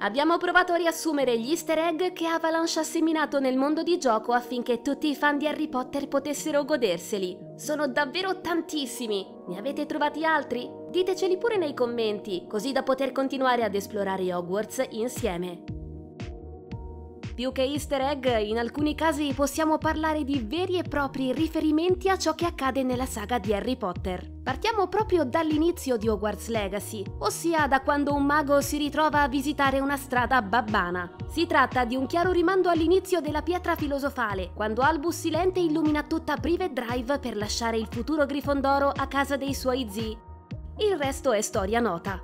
Abbiamo provato a riassumere gli easter egg che Avalanche ha seminato nel mondo di gioco affinché tutti i fan di Harry Potter potessero goderseli. Sono davvero tantissimi! Ne avete trovati altri? Diteceli pure nei commenti, così da poter continuare ad esplorare Hogwarts insieme. Più che easter egg, in alcuni casi possiamo parlare di veri e propri riferimenti a ciò che accade nella saga di Harry Potter. Partiamo proprio dall'inizio di Hogwarts Legacy, ossia da quando un mago si ritrova a visitare una strada babbana. Si tratta di un chiaro rimando all'inizio della pietra filosofale, quando Albus Silente illumina tutta Privet Drive per lasciare il futuro Grifondoro a casa dei suoi zii. Il resto è storia nota.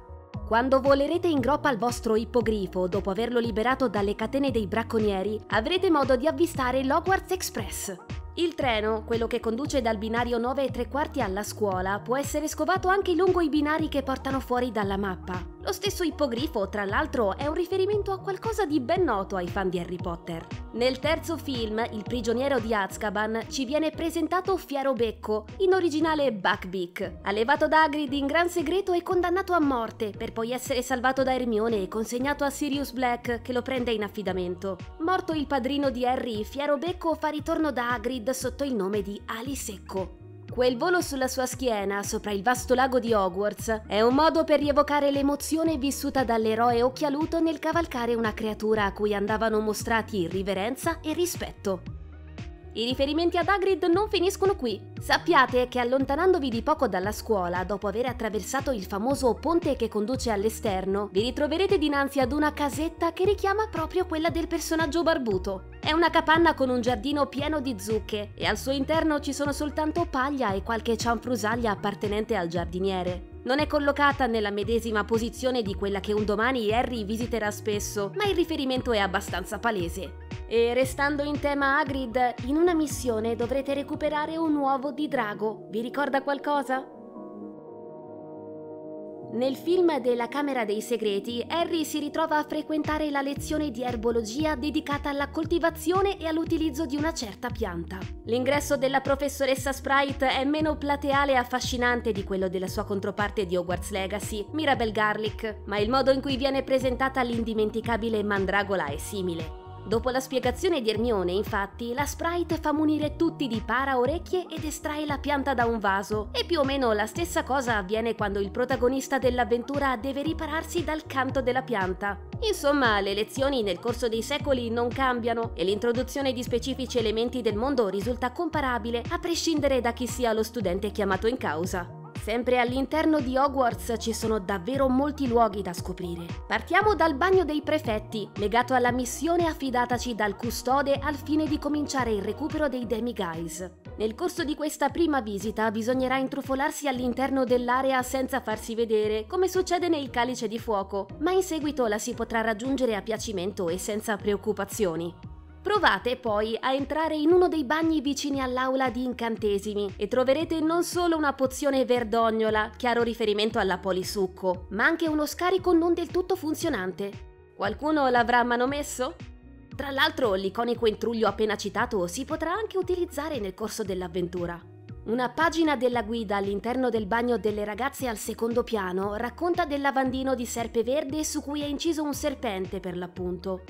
Quando volerete in groppa il vostro ippogrifo dopo averlo liberato dalle catene dei bracconieri, avrete modo di avvistare l'Hogwarts Express. Il treno, quello che conduce dal binario 9 e tre quarti alla scuola, può essere scovato anche lungo i binari che portano fuori dalla mappa. Lo stesso ippogrifo, tra l'altro, è un riferimento a qualcosa di ben noto ai fan di Harry Potter. Nel terzo film, Il prigioniero di Azkaban, ci viene presentato Fiero Becco, in originale Buckbeak, allevato da Hagrid in gran segreto e condannato a morte, per poi essere salvato da Hermione e consegnato a Sirius Black, che lo prende in affidamento. Morto il padrino di Harry, Fiero Becco fa ritorno da Hagrid sotto il nome di Ali Secco. Quel volo sulla sua schiena, sopra il vasto lago di Hogwarts, è un modo per rievocare l'emozione vissuta dall'eroe occhialuto nel cavalcare una creatura a cui andavano mostrati riverenza e rispetto. I riferimenti ad Hagrid non finiscono qui. Sappiate che allontanandovi di poco dalla scuola, dopo aver attraversato il famoso ponte che conduce all'esterno, vi ritroverete dinanzi ad una casetta che richiama proprio quella del personaggio barbuto. È una capanna con un giardino pieno di zucche e al suo interno ci sono soltanto paglia e qualche cianfrusaglia appartenente al giardiniere. Non è collocata nella medesima posizione di quella che un domani Harry visiterà spesso, ma il riferimento è abbastanza palese. E restando in tema Hagrid, in una missione dovrete recuperare un uovo di drago. Vi ricorda qualcosa? Nel film della Camera dei Segreti, Harry si ritrova a frequentare la lezione di erbologia dedicata alla coltivazione e all'utilizzo di una certa pianta. L'ingresso della professoressa Sprite è meno plateale e affascinante di quello della sua controparte di Hogwarts Legacy, Mirabel Garlic, ma il modo in cui viene presentata l'indimenticabile Mandragola è simile. Dopo la spiegazione di Ermione, infatti, la Sprite fa munire tutti di para orecchie ed estrae la pianta da un vaso. E più o meno la stessa cosa avviene quando il protagonista dell'avventura deve ripararsi dal canto della pianta. Insomma, le lezioni nel corso dei secoli non cambiano e l'introduzione di specifici elementi del mondo risulta comparabile a prescindere da chi sia lo studente chiamato in causa. Sempre all'interno di Hogwarts ci sono davvero molti luoghi da scoprire. Partiamo dal bagno dei prefetti, legato alla missione affidataci dal custode al fine di cominciare il recupero dei Demiguise. Nel corso di questa prima visita bisognerà intrufolarsi all'interno dell'area senza farsi vedere, come succede nel Calice di Fuoco, ma in seguito la si potrà raggiungere a piacimento e senza preoccupazioni. Provate poi a entrare in uno dei bagni vicini all'aula di incantesimi e troverete non solo una pozione verdognola, chiaro riferimento alla polisucco, ma anche uno scarico non del tutto funzionante. Qualcuno l'avrà manomesso? Tra l'altro l'iconico intruglio appena citato si potrà anche utilizzare nel corso dell'avventura. Una pagina della guida all'interno del bagno delle ragazze al secondo piano racconta del lavandino di serpe verde su cui è inciso un serpente per l'appunto.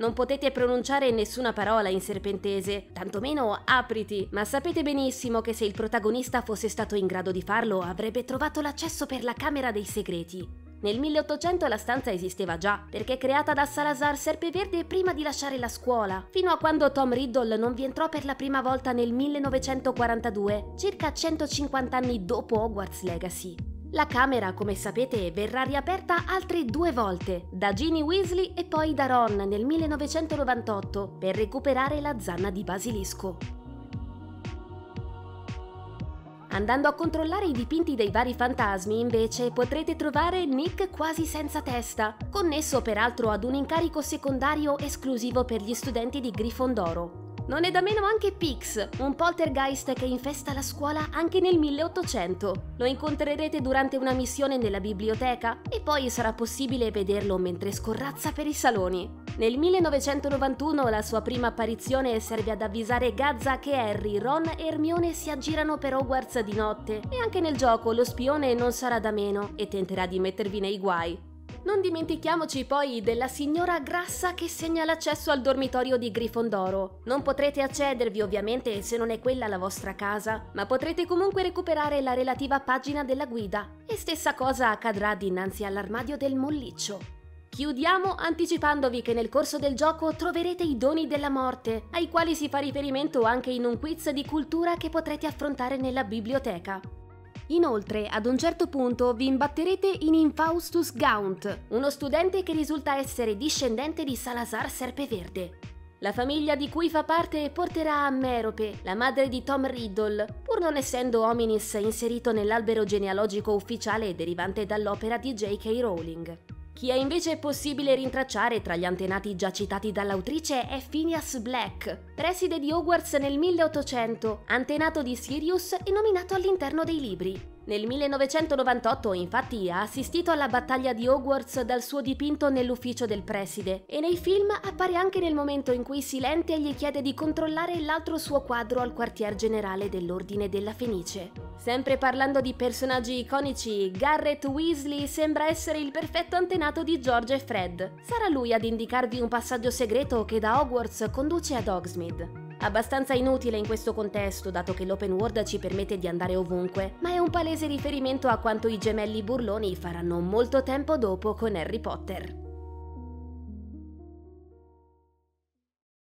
Non potete pronunciare nessuna parola in serpentese, tantomeno apriti, ma sapete benissimo che se il protagonista fosse stato in grado di farlo avrebbe trovato l'accesso per la Camera dei Segreti. Nel 1800 la stanza esisteva già, perché creata da Salazar Serpeverde prima di lasciare la scuola, fino a quando Tom Riddle non vi entrò per la prima volta nel 1942, circa 150 anni dopo Hogwarts Legacy. La camera, come sapete, verrà riaperta altre due volte, da Ginny Weasley e poi da Ron nel 1998, per recuperare la zanna di basilisco. Andando a controllare i dipinti dei vari fantasmi, invece, potrete trovare Nick quasi senza testa, connesso peraltro ad un incarico secondario esclusivo per gli studenti di Grifondoro. Non è da meno anche Pix, un poltergeist che infesta la scuola anche nel 1800. Lo incontrerete durante una missione nella biblioteca e poi sarà possibile vederlo mentre scorrazza per i saloni. Nel 1991 la sua prima apparizione serve ad avvisare Gazza che Harry, Ron e Hermione si aggirano per Hogwarts di notte e anche nel gioco lo spione non sarà da meno e tenterà di mettervi nei guai. Non dimentichiamoci poi della signora Grassa che segna l'accesso al dormitorio di Grifondoro. Non potrete accedervi ovviamente se non è quella la vostra casa, ma potrete comunque recuperare la relativa pagina della guida. E stessa cosa accadrà dinanzi all'armadio del molliccio. Chiudiamo anticipandovi che nel corso del gioco troverete i doni della morte, ai quali si fa riferimento anche in un quiz di cultura che potrete affrontare nella biblioteca. Inoltre, ad un certo punto vi imbatterete in Infaustus Gaunt, uno studente che risulta essere discendente di Salazar Serpeverde. La famiglia di cui fa parte porterà a Merope, la madre di Tom Riddle, pur non essendo Hominis inserito nell'albero genealogico ufficiale derivante dall'opera di J.K. Rowling. Chi è invece possibile rintracciare tra gli antenati già citati dall'autrice è Phineas Black, preside di Hogwarts nel 1800, antenato di Sirius e nominato all'interno dei libri. Nel 1998 infatti ha assistito alla battaglia di Hogwarts dal suo dipinto nell'ufficio del preside e nei film appare anche nel momento in cui Silente gli chiede di controllare l'altro suo quadro al quartier generale dell'Ordine della Fenice. Sempre parlando di personaggi iconici, Garrett Weasley sembra essere il perfetto antenato di George e Fred. Sarà lui ad indicarvi un passaggio segreto che da Hogwarts conduce ad Hogsmeade. Abbastanza inutile in questo contesto, dato che l'open world ci permette di andare ovunque, ma è un palese riferimento a quanto i gemelli burloni faranno molto tempo dopo con Harry Potter.